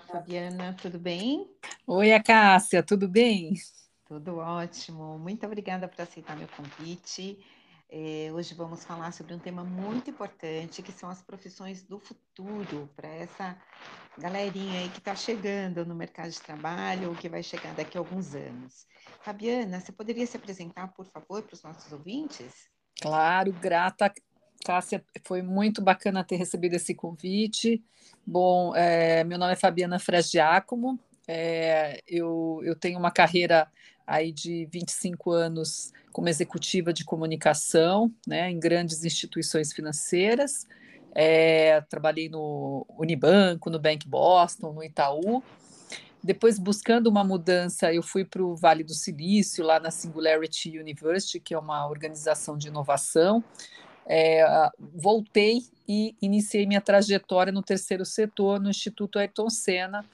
Fabiana, tudo bem? Oi, a Cássia, tudo bem? Tudo ótimo. Muito obrigada por aceitar meu convite. É, hoje vamos falar sobre um tema muito importante, que são as profissões do futuro, para essa galerinha aí que está chegando no mercado de trabalho ou que vai chegar daqui a alguns anos. Fabiana, você poderia se apresentar, por favor, para os nossos ouvintes? Claro, grata Cássia, foi muito bacana ter recebido esse convite. Bom, é, meu nome é Fabiana Fragiacomo, é, eu, eu tenho uma carreira aí de 25 anos como executiva de comunicação, né, em grandes instituições financeiras. É, trabalhei no Unibanco, no Bank Boston, no Itaú. Depois, buscando uma mudança, eu fui para o Vale do Silício, lá na Singularity University, que é uma organização de inovação é, voltei e iniciei minha trajetória no terceiro setor, no Instituto Ayrton Senna,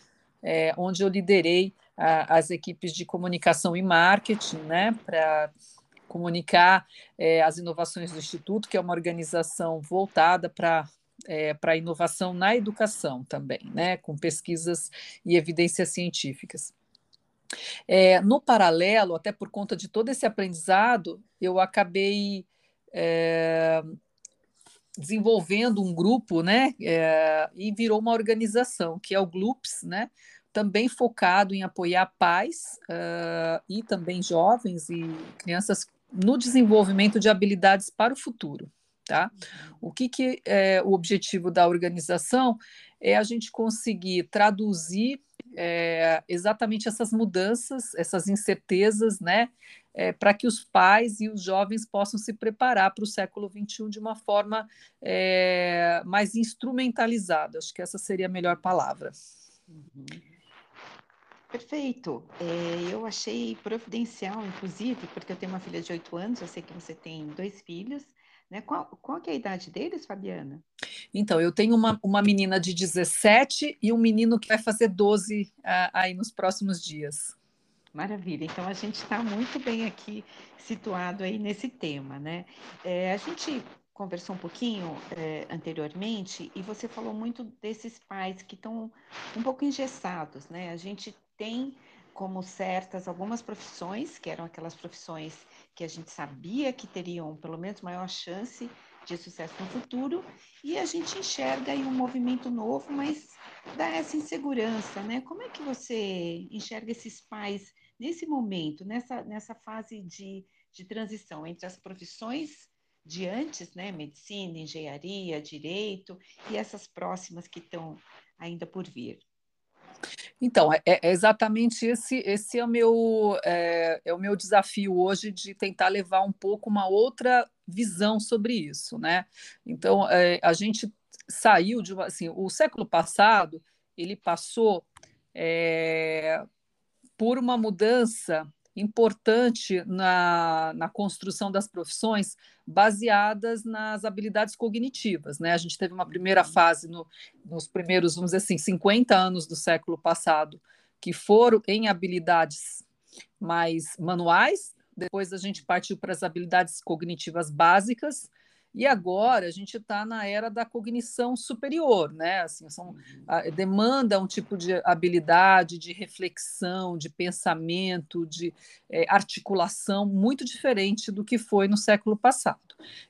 é, onde eu liderei a, as equipes de comunicação e marketing, né, para comunicar é, as inovações do Instituto, que é uma organização voltada para é, para inovação na educação também, né, com pesquisas e evidências científicas. É, no paralelo, até por conta de todo esse aprendizado, eu acabei é, desenvolvendo um grupo, né, é, e virou uma organização, que é o GLUPS, né, também focado em apoiar pais uh, e também jovens e crianças no desenvolvimento de habilidades para o futuro. Tá? O que, que é o objetivo da organização é a gente conseguir traduzir é, exatamente essas mudanças, essas incertezas, né, é, para que os pais e os jovens possam se preparar para o século XXI de uma forma é, mais instrumentalizada. Acho que essa seria a melhor palavra. Uhum. Perfeito. É, eu achei providencial, inclusive, porque eu tenho uma filha de oito anos, eu sei que você tem dois filhos. Né? Qual, qual é a idade deles, Fabiana? Então, eu tenho uma, uma menina de 17 e um menino que vai fazer 12 uh, aí nos próximos dias. Maravilha. Então a gente está muito bem aqui situado aí nesse tema, né? É, a gente conversou um pouquinho é, anteriormente e você falou muito desses pais que estão um pouco engessados, né? A gente tem como certas algumas profissões que eram aquelas profissões que a gente sabia que teriam pelo menos maior chance de sucesso no futuro e a gente enxerga aí um movimento novo, mas dá essa insegurança, né? Como é que você enxerga esses pais nesse momento, nessa, nessa fase de, de transição entre as profissões de antes, né? Medicina, engenharia, direito, e essas próximas que estão ainda por vir? Então, é, é, exatamente esse, esse é o meu é, é, o meu desafio hoje de tentar levar um pouco uma outra visão sobre isso, né? Então, é, a gente saiu de uma, assim, o século passado ele passou é, por uma mudança importante na, na construção das profissões baseadas nas habilidades cognitivas. Né? A gente teve uma primeira uhum. fase no, nos primeiros, vamos dizer assim, 50 anos do século passado, que foram em habilidades mais manuais, depois a gente partiu para as habilidades cognitivas básicas, e agora a gente está na era da cognição superior, né? Assim, são, uhum. a, demanda um tipo de habilidade, de reflexão, de pensamento, de é, articulação muito diferente do que foi no século passado.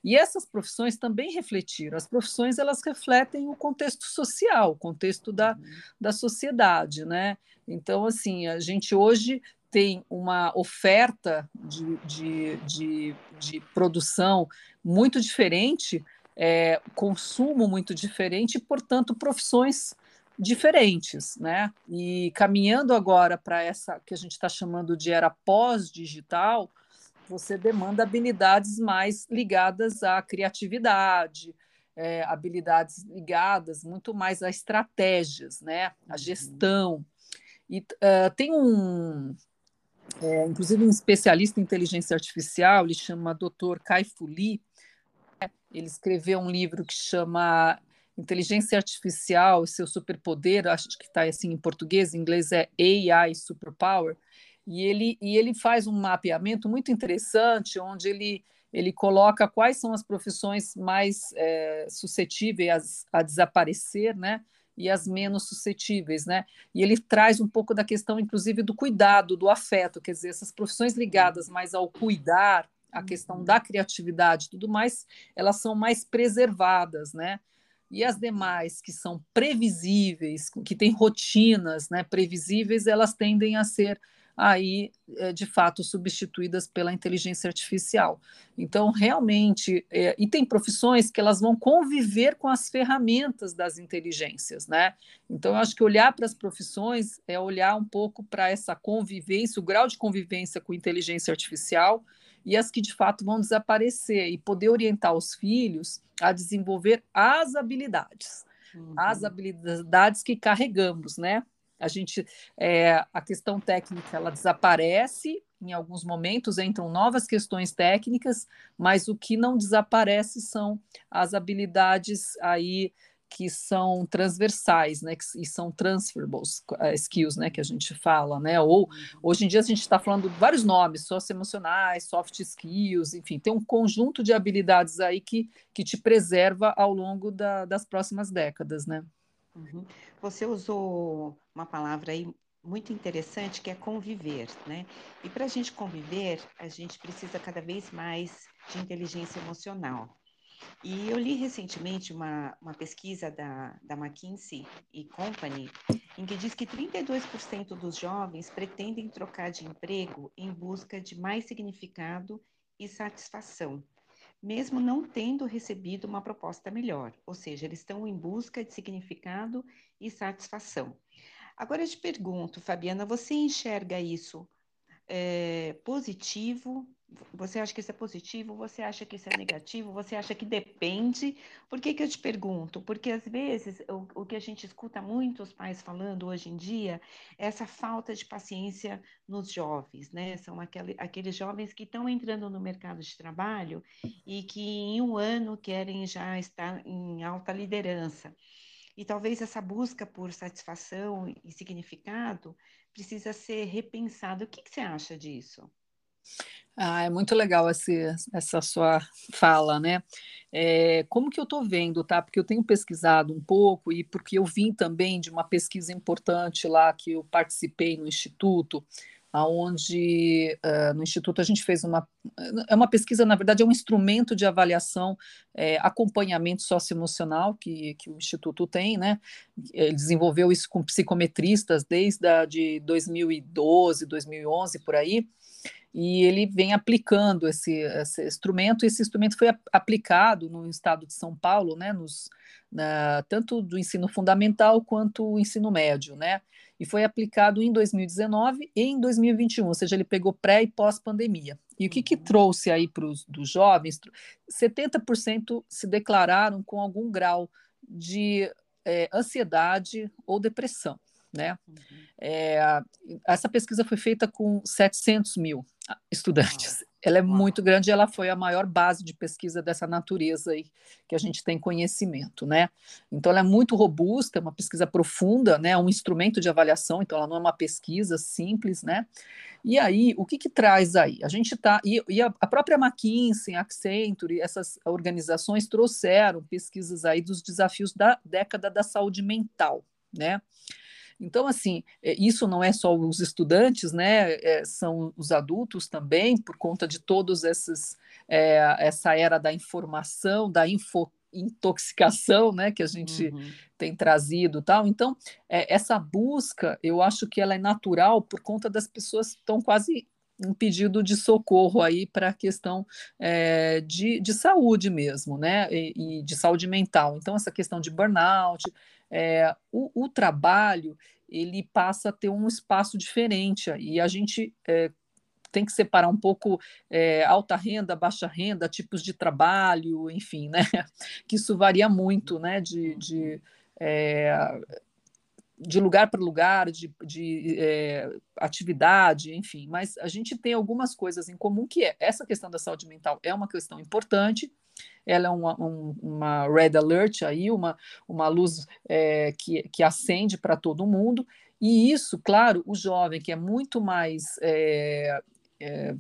E essas profissões também refletiram. As profissões elas refletem o contexto social, o contexto da, uhum. da sociedade, né? Então, assim, a gente hoje tem uma oferta de, de, de, de produção muito diferente, é, consumo muito diferente e, portanto, profissões diferentes, né? E caminhando agora para essa que a gente está chamando de era pós-digital, você demanda habilidades mais ligadas à criatividade, é, habilidades ligadas muito mais a estratégias, né? A uhum. gestão. E uh, tem um, é, inclusive um especialista em inteligência artificial, ele chama Dr. Kai Fu Lee, ele escreveu um livro que chama Inteligência Artificial e seu superpoder, acho que está assim em português, em inglês é AI Superpower, e ele, e ele faz um mapeamento muito interessante, onde ele, ele coloca quais são as profissões mais é, suscetíveis a, a desaparecer, né? E as menos suscetíveis, né? E ele traz um pouco da questão, inclusive, do cuidado, do afeto, quer dizer, essas profissões ligadas mais ao cuidar, a questão da criatividade tudo mais, elas são mais preservadas, né? E as demais que são previsíveis, que têm rotinas né, previsíveis, elas tendem a ser aí é, de fato substituídas pela inteligência artificial. Então, realmente, é, e tem profissões que elas vão conviver com as ferramentas das inteligências, né? Então, eu acho que olhar para as profissões é olhar um pouco para essa convivência, o grau de convivência com inteligência artificial e as que de fato vão desaparecer e poder orientar os filhos a desenvolver as habilidades, uhum. as habilidades que carregamos, né? A gente, é, a questão técnica, ela desaparece em alguns momentos, entram novas questões técnicas, mas o que não desaparece são as habilidades aí que são transversais, né, e são transferables uh, skills, né, que a gente fala, né, ou uhum. hoje em dia a gente está falando vários nomes, socioemocionais, soft skills, enfim, tem um conjunto de habilidades aí que, que te preserva ao longo da, das próximas décadas, né. Uhum. Você usou uma palavra aí muito interessante que é conviver, né? E para a gente conviver, a gente precisa cada vez mais de inteligência emocional. E eu li recentemente uma, uma pesquisa da, da McKinsey e Company, em que diz que 32% dos jovens pretendem trocar de emprego em busca de mais significado e satisfação, mesmo não tendo recebido uma proposta melhor. Ou seja, eles estão em busca de significado e satisfação. Agora eu te pergunto, Fabiana, você enxerga isso é, positivo você acha que isso é positivo? Você acha que isso é negativo? Você acha que depende? Por que, que eu te pergunto? Porque às vezes o, o que a gente escuta muitos pais falando hoje em dia é essa falta de paciência nos jovens, né? São aquele, aqueles jovens que estão entrando no mercado de trabalho e que em um ano querem já estar em alta liderança. E talvez essa busca por satisfação e significado precisa ser repensada. O que, que você acha disso? Ah, é muito legal esse, essa sua fala, né? É, como que eu estou vendo, tá? Porque eu tenho pesquisado um pouco e porque eu vim também de uma pesquisa importante lá que eu participei no Instituto, aonde uh, no Instituto a gente fez uma é uma pesquisa, na verdade, é um instrumento de avaliação, é, acompanhamento socioemocional que, que o Instituto tem, né? Ele desenvolveu isso com psicometristas desde a, de 2012, 2011, por aí, e ele vem aplicando esse, esse instrumento, e esse instrumento foi aplicado no estado de São Paulo, né, nos, na, tanto do ensino fundamental quanto o ensino médio, né, e foi aplicado em 2019 e em 2021, ou seja, ele pegou pré e pós-pandemia. E o que, que uhum. trouxe aí para os dos jovens? 70% se declararam com algum grau de é, ansiedade ou depressão. Né? Uhum. É, essa pesquisa foi feita com 700 mil estudantes. Ela é muito grande, ela foi a maior base de pesquisa dessa natureza aí que a gente tem conhecimento, né? Então ela é muito robusta, é uma pesquisa profunda, né? É um instrumento de avaliação, então ela não é uma pesquisa simples, né? E aí, o que que traz aí? A gente tá e, e a, a própria McKinsey, Accenture, essas organizações trouxeram pesquisas aí dos desafios da década da saúde mental, né? Então, assim, é, isso não é só os estudantes, né? É, são os adultos também, por conta de todos esses é, essa era da informação, da info intoxicação, né, que a gente uhum. tem trazido, tal. Então, é, essa busca, eu acho que ela é natural por conta das pessoas que estão quase um pedido de socorro aí para a questão é, de, de saúde mesmo, né, e, e, de saúde mental. Então, essa questão de burnout, é, o, o, trabalho ele passa a ter um espaço diferente e a gente é, tem que separar um pouco é, alta renda, baixa renda, tipos de trabalho, enfim, né? Que isso varia muito, né? De, de, é, de lugar para lugar, de, de é, atividade, enfim. Mas a gente tem algumas coisas em comum que é essa questão da saúde mental é uma questão importante ela é uma, um, uma red alert aí, uma, uma luz é, que, que acende para todo mundo, e isso, claro, o jovem que é muito mais é, é,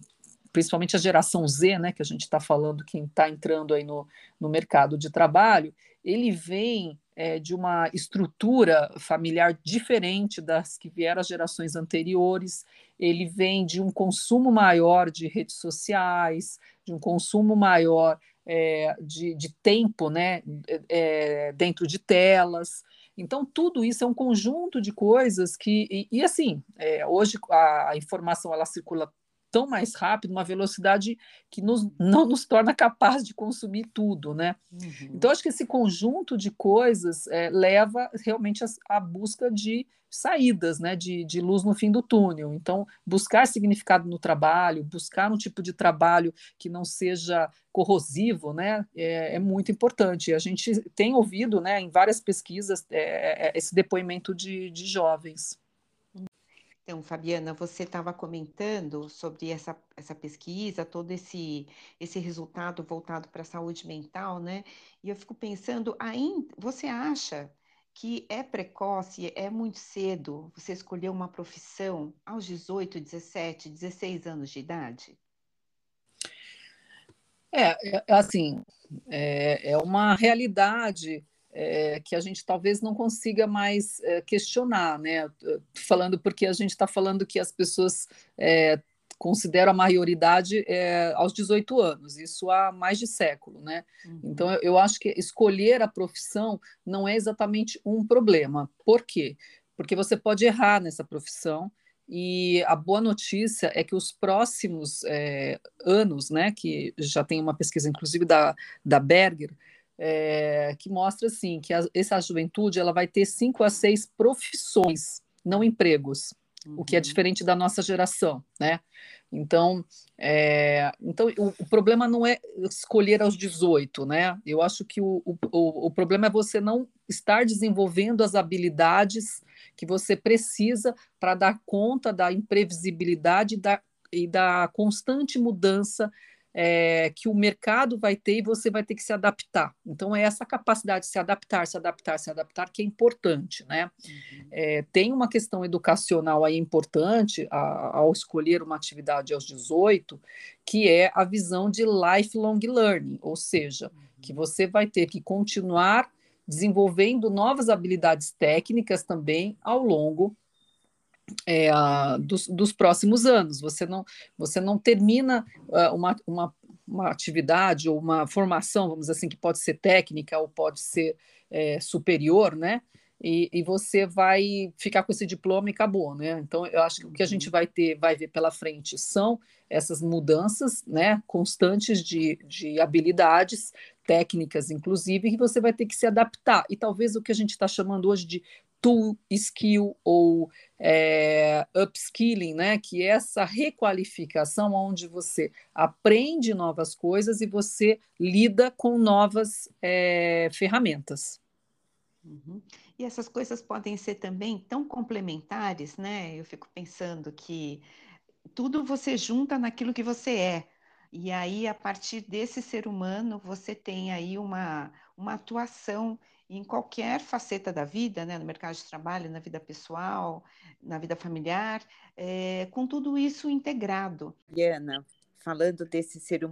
principalmente a geração Z, né, que a gente está falando, quem está entrando aí no, no mercado de trabalho, ele vem é, de uma estrutura familiar diferente das que vieram as gerações anteriores, ele vem de um consumo maior de redes sociais, de um consumo maior é, de, de, tempo né, é, dentro de telas. Então, tudo isso é um conjunto de coisas que. E, e assim, é, hoje a, a, informação ela circula tão mais rápido, uma velocidade que nos, não nos torna capaz de consumir tudo, né? Uhum. Então, acho que esse conjunto de coisas é, leva realmente à busca de saídas, né, de, de luz no fim do túnel. Então, buscar significado no trabalho, buscar um tipo de trabalho que não seja corrosivo, né, é, é muito importante. A gente tem ouvido, né, em várias pesquisas, é, esse depoimento de, de jovens. Então, Fabiana, você estava comentando sobre essa, essa pesquisa, todo esse, esse resultado voltado para a saúde mental, né? E eu fico pensando, ainda, você acha que é precoce, é muito cedo você escolher uma profissão aos 18, 17, 16 anos de idade? É, é assim, é, é uma realidade é, que a gente talvez não consiga mais é, questionar, né? Falando porque a gente está falando que as pessoas é, consideram a maioridade é, aos 18 anos, isso há mais de século, né? Uhum. Então eu, eu acho que escolher a profissão não é exatamente um problema. Por quê? Porque você pode errar nessa profissão. E a boa notícia é que os próximos é, anos, né, que já tem uma pesquisa, inclusive da, da Berger, é, que mostra assim que a, essa juventude ela vai ter cinco a seis profissões, não empregos, uhum. o que é uhum. diferente da nossa geração, né? Então, é, então o, o, problema não é escolher aos 18, né? Eu acho que o, o, o problema é você não estar desenvolvendo as habilidades que você precisa para dar conta da imprevisibilidade da, e da constante mudança é, que o mercado vai ter e você vai ter que se adaptar. Então, é essa capacidade de se adaptar, se adaptar, se adaptar que é importante, né? Uhum. É, tem uma questão educacional aí importante a, ao escolher uma atividade aos 18, que é a visão de lifelong learning, ou seja, uhum. que você vai ter que continuar desenvolvendo novas habilidades técnicas também ao longo é, dos, dos, próximos anos. Você não, você não termina uh, uma, uma, uma, atividade ou uma formação, vamos dizer assim, que pode ser técnica ou pode ser é, superior, né? E, e, você vai ficar com esse diploma e acabou, né? Então, eu acho que o que a gente uhum. vai ter, vai ver pela frente são essas mudanças, né, constantes de, de habilidades técnicas, inclusive, que você vai ter que se adaptar. E talvez o que a gente está chamando hoje de tool skill ou é, upskilling, né? Que é essa requalificação onde você aprende novas coisas e você lida com novas é, ferramentas. Uhum. E essas coisas podem ser também tão complementares, né? Eu fico pensando que tudo você junta naquilo que você é. E aí, a partir desse ser humano, você tem aí uma, uma atuação em qualquer faceta da vida, né, no mercado de trabalho, na vida pessoal, na vida familiar, é, com tudo isso integrado. Diana, falando desse ser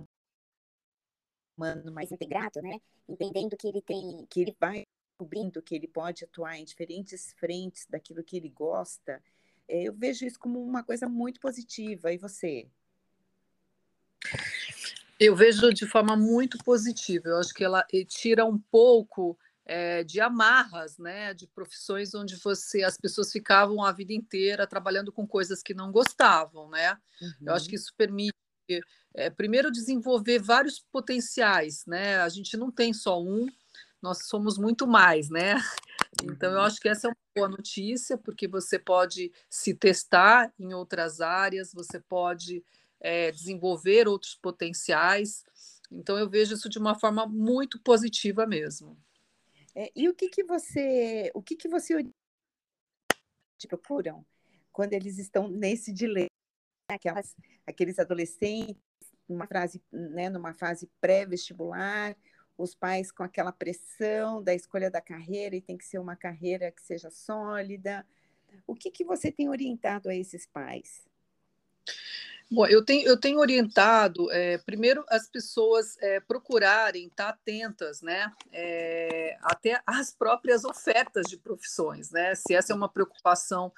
humano mais integrado, né, entendendo que ele tem, que ele vai descobrindo que ele pode atuar em diferentes frentes daquilo que ele gosta, é, eu vejo isso como uma coisa muito positiva. E você? Eu vejo de forma muito positiva. Eu acho que ela tira um pouco é, de amarras, né, de profissões onde você as pessoas ficavam a vida inteira trabalhando com coisas que não gostavam, né? Uhum. Eu acho uhum. que isso permite é, primeiro desenvolver vários potenciais, né? A gente não tem só um, nós somos muito mais, né? Então eu uhum. acho que essa é uma boa notícia porque você pode se testar em outras áreas, você pode é, desenvolver outros potenciais. Então eu vejo isso de uma forma muito positiva mesmo. É, e o que que você, o que que você te procuram quando eles estão nesse dilema, aquelas, aqueles adolescentes, numa fase, né, numa fase pré-vestibular, os pais com aquela pressão da escolha da carreira e tem que ser uma carreira que seja sólida. O que que você tem orientado a esses pais? Bom, eu tenho, eu tenho orientado, é, primeiro, as pessoas é, procurarem estar atentas, né, é, até às próprias ofertas de profissões, né, se essa é uma preocupação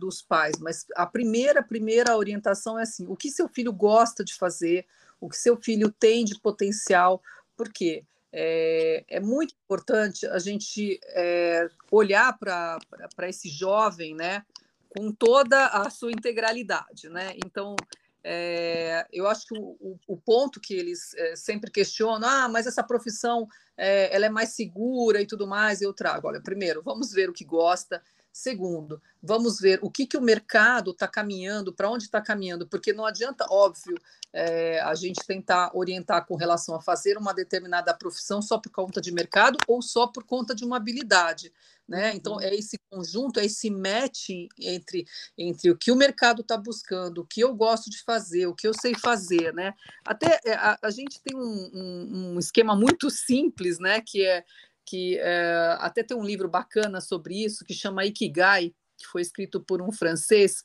dos pais. Mas a primeira, primeira orientação é assim: o que seu filho gosta de fazer, o que seu filho tem de potencial, por quê? É, é, muito importante a gente é, olhar para esse jovem, né, com toda a sua integralidade, né? Então, é, eu acho que o, o, ponto que eles é, sempre questionam, ah, mas essa profissão é, ela é mais segura e tudo mais, eu trago. Olha, primeiro, vamos ver o que gosta. Segundo, vamos ver o que, que o mercado está caminhando, para onde está caminhando, porque não adianta, óbvio, é, a gente tentar orientar com relação a fazer uma determinada profissão só por conta de mercado ou só por conta de uma habilidade. Né? Então, uhum. é esse conjunto, é esse match entre, entre o que o mercado está buscando, o que eu gosto de fazer, o que eu sei fazer. Né? Até é, a, a gente tem um, um, um esquema muito simples, né? que é que é, até tem um livro bacana sobre isso, que chama Ikigai, que foi escrito por um francês,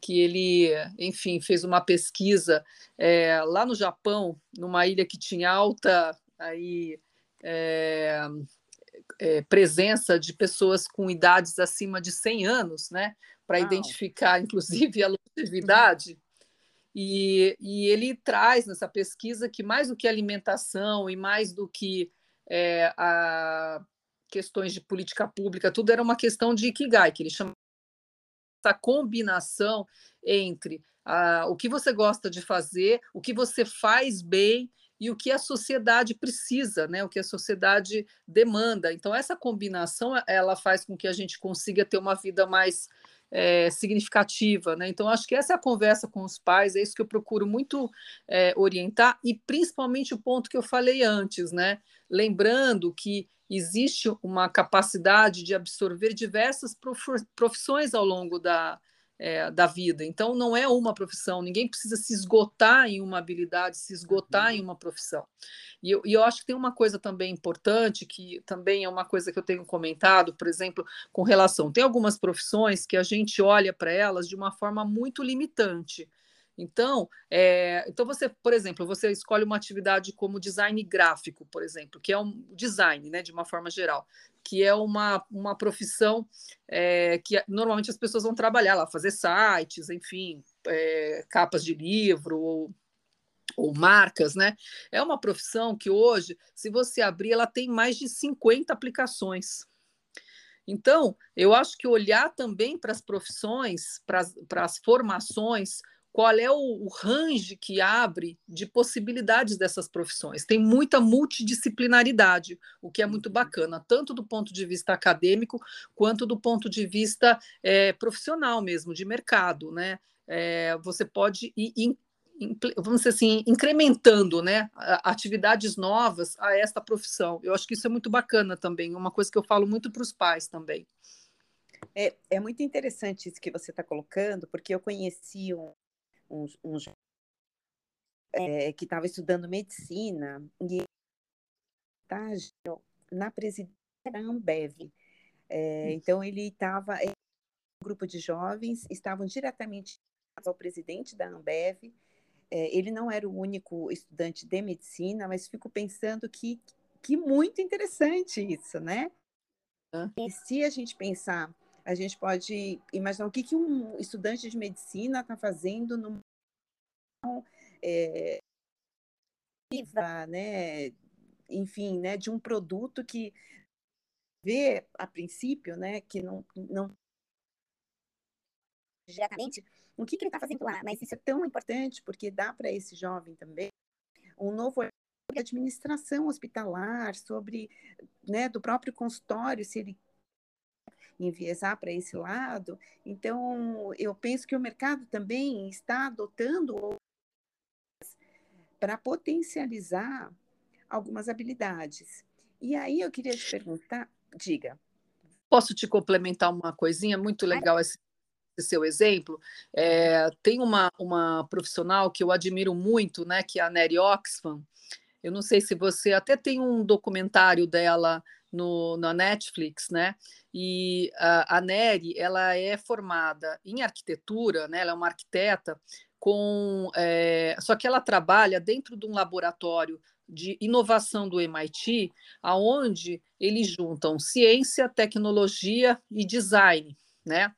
que ele, enfim, fez uma pesquisa é, lá no Japão, numa ilha que tinha alta aí, é, é, presença de pessoas com idades acima de 100 anos, né, para identificar, inclusive, a longevidade. E, e, ele traz nessa pesquisa que mais do que alimentação e mais do que é, a questões de política pública, tudo era uma questão de Ikigai, que ele chama essa combinação entre a, o que você gosta de fazer, o que você faz bem e o que a sociedade precisa, né? O que a sociedade demanda. Então essa combinação ela faz com que a gente consiga ter uma vida mais é, significativa, né? Então acho que essa é a conversa com os pais, é isso que eu procuro muito é, orientar e principalmente o ponto que eu falei antes, né? lembrando que existe uma capacidade de absorver diversas profissões ao longo da, é, da vida. Então, não é uma profissão, ninguém precisa se esgotar em uma habilidade, se esgotar em uhum. uma profissão. E eu, e eu acho que tem uma coisa também importante, que também é uma coisa que eu tenho comentado, por exemplo, com relação. Tem algumas profissões que a gente olha para elas de uma forma muito limitante. Então, é, então você, por exemplo, você escolhe uma atividade como design gráfico, por exemplo, que é um design, né, de uma forma geral, que é uma, uma profissão é, que normalmente as pessoas vão trabalhar lá, fazer sites, enfim, é, capas de livro ou ou marcas, né? É uma profissão que hoje, se você abrir, ela tem mais de 50 aplicações. Então, eu acho que olhar também para as profissões, para as formações, qual é o, o range que abre de possibilidades dessas profissões. Tem muita multidisciplinaridade, o que é muito uhum. bacana, tanto do ponto de vista acadêmico quanto do ponto de vista é, profissional mesmo, de mercado. Né? É, você pode ir vamos dizer assim, incrementando né, atividades novas a esta profissão. Eu acho que isso é muito bacana também, uma coisa que eu falo muito para os pais também. É, é muito interessante isso que você está colocando, porque eu conheci um, uns, uns é, que estava estudando medicina e estágio na presidência da Ambev. É, então ele estava um grupo de jovens estavam diretamente ao presidente da Ambev. É, ele não era o único estudante de medicina, mas fico pensando que que muito interessante isso, né? E se a gente pensar a gente pode imaginar o que, que um estudante de medicina está fazendo no é, né, enfim, né, de um produto que vê a princípio, né, que não, não diretamente o que, que ele está fazendo lá, mas isso é tão importante porque dá para esse jovem também um novo administração hospitalar, sobre né, do próprio consultório, se ele enviesar para esse lado. Então, eu penso que o mercado também está adotando para potencializar algumas habilidades. E aí eu queria te perguntar, diga. Posso te complementar uma coisinha muito legal esse, esse seu exemplo? É, tem uma, uma profissional que eu admiro muito, né, que é a Nery Oxfam. Eu não sei se você até tem um documentário dela no, na Netflix, né? E a, a Nery, ela é formada em arquitetura, né? Ela é uma arquiteta com, é, só que ela trabalha dentro de um laboratório de inovação do MIT, aonde eles juntam ciência, tecnologia e design, né?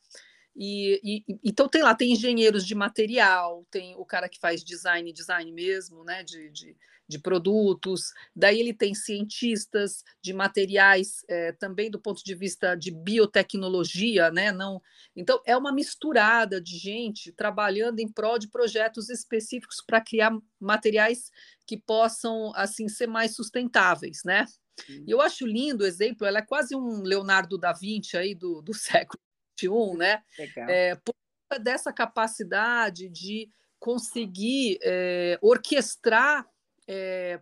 E, e, então tem lá, tem engenheiros de material, tem o cara que faz design, design mesmo, né? De, de, de produtos, daí ele tem cientistas de materiais é, também do ponto de vista de biotecnologia, né? Não, então é uma misturada de gente trabalhando em prol de projetos específicos para criar materiais que possam assim ser mais sustentáveis, né? E eu acho lindo o exemplo, ela é quase um Leonardo da Vinci aí do, do século XXI, né? Legal. É, por dessa capacidade de conseguir é, orquestrar é,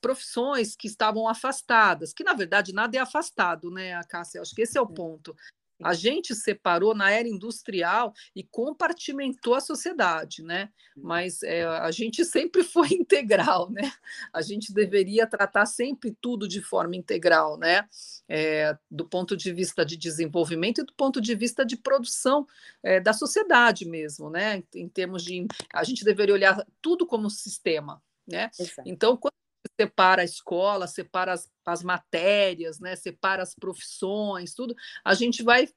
profissões que estavam afastadas, que na verdade nada é afastado, né, Cássia? Acho que esse é o ponto. A gente separou na era industrial e compartimentou a sociedade, né? Mas é, a gente sempre foi integral, né? A gente deveria tratar sempre tudo de forma integral, né? É, do ponto de vista de desenvolvimento e do ponto de vista de produção é, da sociedade mesmo, né? Em termos de, a gente deveria olhar tudo como sistema, né? Exato. Então, quando separa a escola, separa as, as matérias, né, separa as profissões, tudo, a gente vai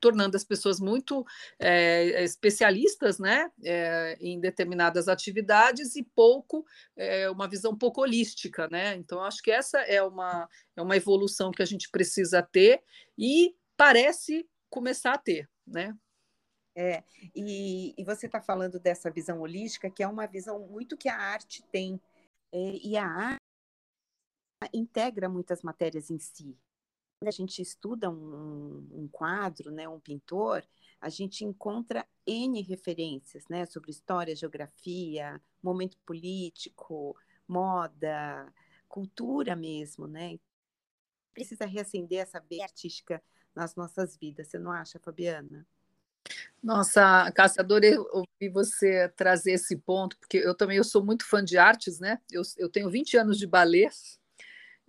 tornando as pessoas muito é, especialistas né, é, em determinadas atividades e pouco é, uma visão pouco holística, né? Então acho que essa é uma, é uma evolução que a gente precisa ter e parece começar a ter, né? É, e, e você está falando dessa visão holística, que é uma visão muito que a arte tem. É, e a arte integra muitas matérias em si. Quando a gente estuda um, um, quadro, né, um pintor, a gente encontra N referências né, sobre história, geografia, momento político, moda, cultura mesmo. Né? Precisa reacender essa veia artística nas nossas vidas, você não acha, Fabiana? Nossa, Cássia, adorei ouvir você trazer esse ponto, porque eu também eu sou muito fã de artes, né? Eu, eu tenho 20 anos de balé,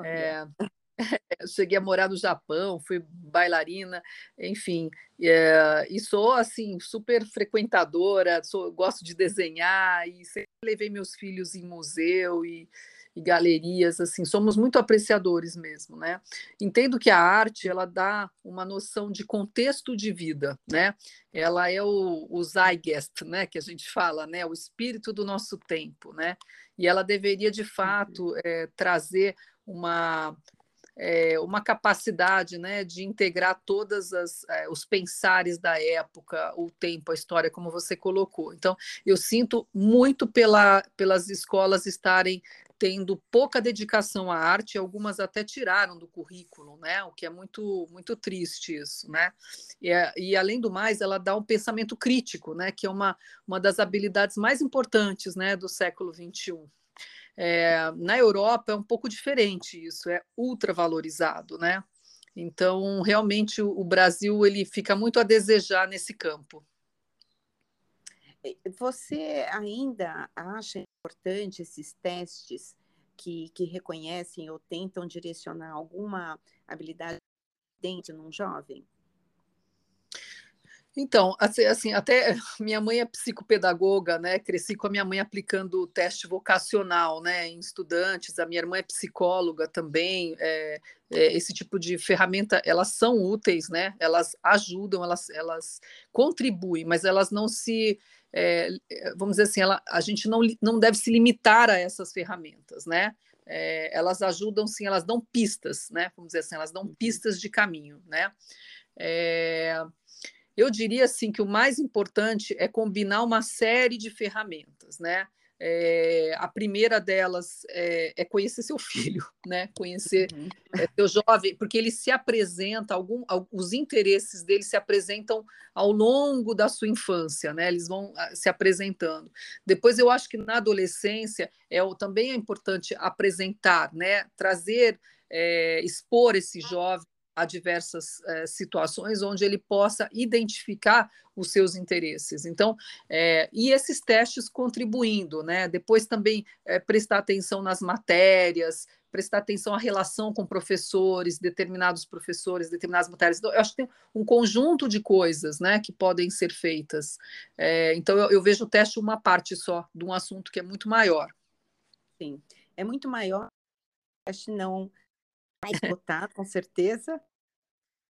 é, eu cheguei a morar no Japão, fui bailarina, enfim, é, e sou assim super frequentadora, sou, gosto de desenhar e sempre levei meus filhos em museu e, e galerias, assim, somos muito apreciadores mesmo, né? Entendo que a arte ela dá uma noção de contexto de vida, né? Ela é o, o zeitgeist, né? Que a gente fala, né? O espírito do nosso tempo, né? E ela deveria de fato é, trazer uma é, uma capacidade né, de integrar todos é, os pensares da época, o tempo, a história, como você colocou. Então, eu sinto muito pela, pelas escolas estarem tendo pouca dedicação à arte, algumas até tiraram do currículo, né? O que é muito muito triste isso, né? E, é, e além do mais, ela dá um pensamento crítico, né? Que é uma, uma das habilidades mais importantes, né? Do século XXI. É, na Europa é um pouco diferente isso, é ultra valorizado, né? Então, realmente, o Brasil ele fica muito a desejar nesse campo. Você ainda acha importante esses testes que, que reconhecem ou tentam direcionar alguma habilidade dentro num jovem? Então, assim, assim, até minha mãe é psicopedagoga, né? Cresci com a minha mãe aplicando o teste vocacional, né, em estudantes. A minha irmã é psicóloga também. É, é, esse tipo de ferramenta, elas são úteis, né? Elas ajudam, elas, elas contribuem, mas elas não se é, vamos dizer assim, ela, a gente não, não deve se limitar a essas ferramentas, né? É, elas ajudam, sim, elas dão pistas, né? Vamos dizer assim, elas dão uhum. pistas de caminho, né? Eu diria assim que o mais importante é combinar uma série de ferramentas, né? É, a primeira delas é, é, conhecer seu filho, né? Conhecer uhum. é, seu jovem, porque ele se apresenta, algum, os interesses dele se apresentam ao longo da sua infância, né? Eles vão ah, se apresentando. Depois, eu acho que na adolescência é também é importante apresentar, né? Trazer, é, expor esse jovem a diversas é, situações onde ele possa identificar os seus interesses. Então, é, e esses testes contribuindo, né? Depois também é, prestar atenção nas matérias, prestar atenção à relação com professores, determinados professores, determinadas matérias. Então, eu acho que tem um conjunto de coisas né, que podem ser feitas. É, então, eu, eu, vejo o teste uma parte só de um assunto que é muito maior. Sim, é muito maior. Acho não mais votado, com certeza.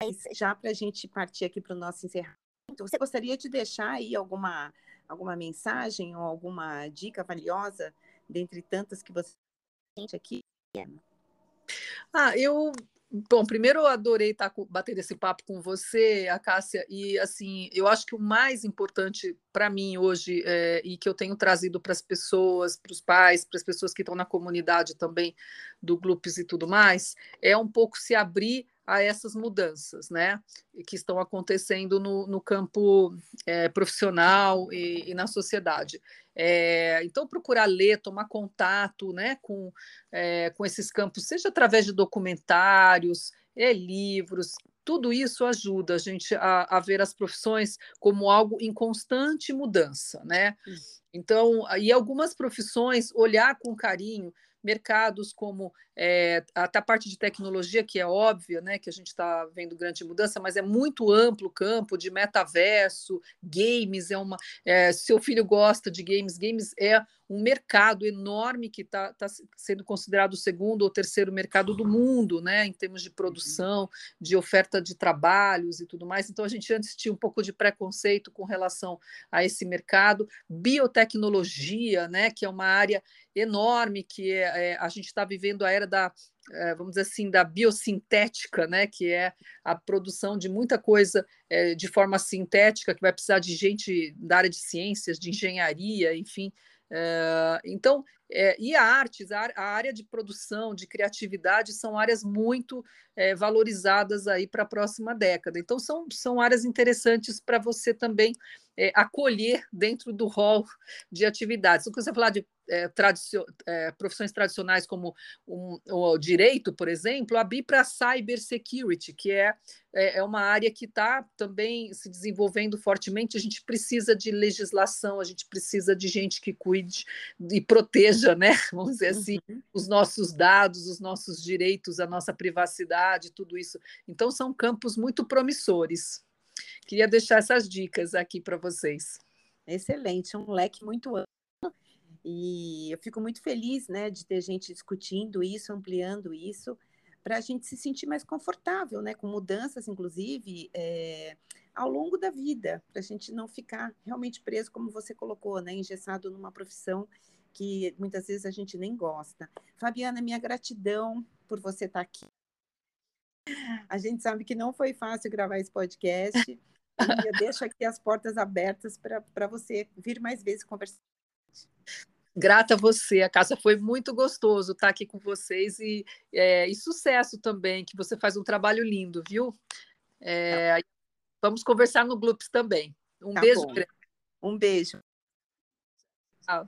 Mas já para a gente partir aqui para o nosso encerramento, você gostaria de deixar aí alguma, alguma mensagem ou alguma dica valiosa dentre tantas que você tem aqui? Ah, eu Bom, primeiro eu adorei estar batendo esse papo com você, a Cássia, e assim, eu acho que o mais importante para mim hoje é, e que eu tenho trazido para as pessoas, para os pais, para as pessoas que estão na comunidade também do Glupes e tudo mais, é um pouco se abrir a essas mudanças, né, que estão acontecendo no, no campo é, profissional e, e, na sociedade. É, então, procurar ler, tomar contato, né, com, é, com esses campos, seja através de documentários, é, livros, tudo isso ajuda a gente a, a, ver as profissões como algo em constante mudança, né? Então, e algumas profissões olhar com carinho mercados como é, até a parte de tecnologia, que é óbvia, né, que a gente está vendo grande mudança, mas é muito amplo o campo de metaverso, games, é uma. É, seu filho gosta de games, games é um mercado enorme que está tá sendo considerado o segundo ou terceiro mercado do mundo, né, em termos de produção, de oferta de trabalhos e tudo mais. Então, a gente antes tinha um pouco de preconceito com relação a esse mercado. Biotecnologia, né, que é uma área enorme que é, é a gente está vivendo a era da é, vamos dizer assim da biosintética, né, que é a produção de muita coisa é, de forma sintética que vai precisar de gente da área de ciências, de engenharia, enfim. Então, e a artes, a, área de produção, de criatividade, são áreas muito valorizadas aí para a próxima década. Então, são, são áreas interessantes para você também é, acolher dentro do rol de atividades. Então, quando você falar de é, tradicio, é, profissões tradicionais como um, o direito, por exemplo, a BI para cybersecurity, que é, é, é uma área que está também se desenvolvendo fortemente. A gente precisa de legislação, a gente precisa de gente que cuide e proteja, né? Vamos dizer assim, uhum. os nossos dados, os nossos direitos, a nossa privacidade, tudo isso. Então, são campos muito promissores. Queria deixar essas dicas aqui para vocês. Excelente, um leque muito amplo e eu fico muito feliz, né, de ter gente discutindo isso, ampliando isso, para a gente se sentir mais confortável, né, com mudanças, inclusive, é, ao longo da vida, para a gente não ficar realmente preso, como você colocou, né, engessado numa profissão que muitas vezes a gente nem gosta. Fabiana, minha gratidão por você estar tá aqui. A gente sabe que não foi fácil gravar esse podcast. e eu deixo aqui as portas abertas para você vir mais vezes conversar. Grata a você, a casa foi muito gostoso estar aqui com vocês e, é, e sucesso também, que você faz um trabalho lindo, viu? É, tá. Vamos conversar no Gloops também. Um tá beijo. Bom. Um beijo. Tchau.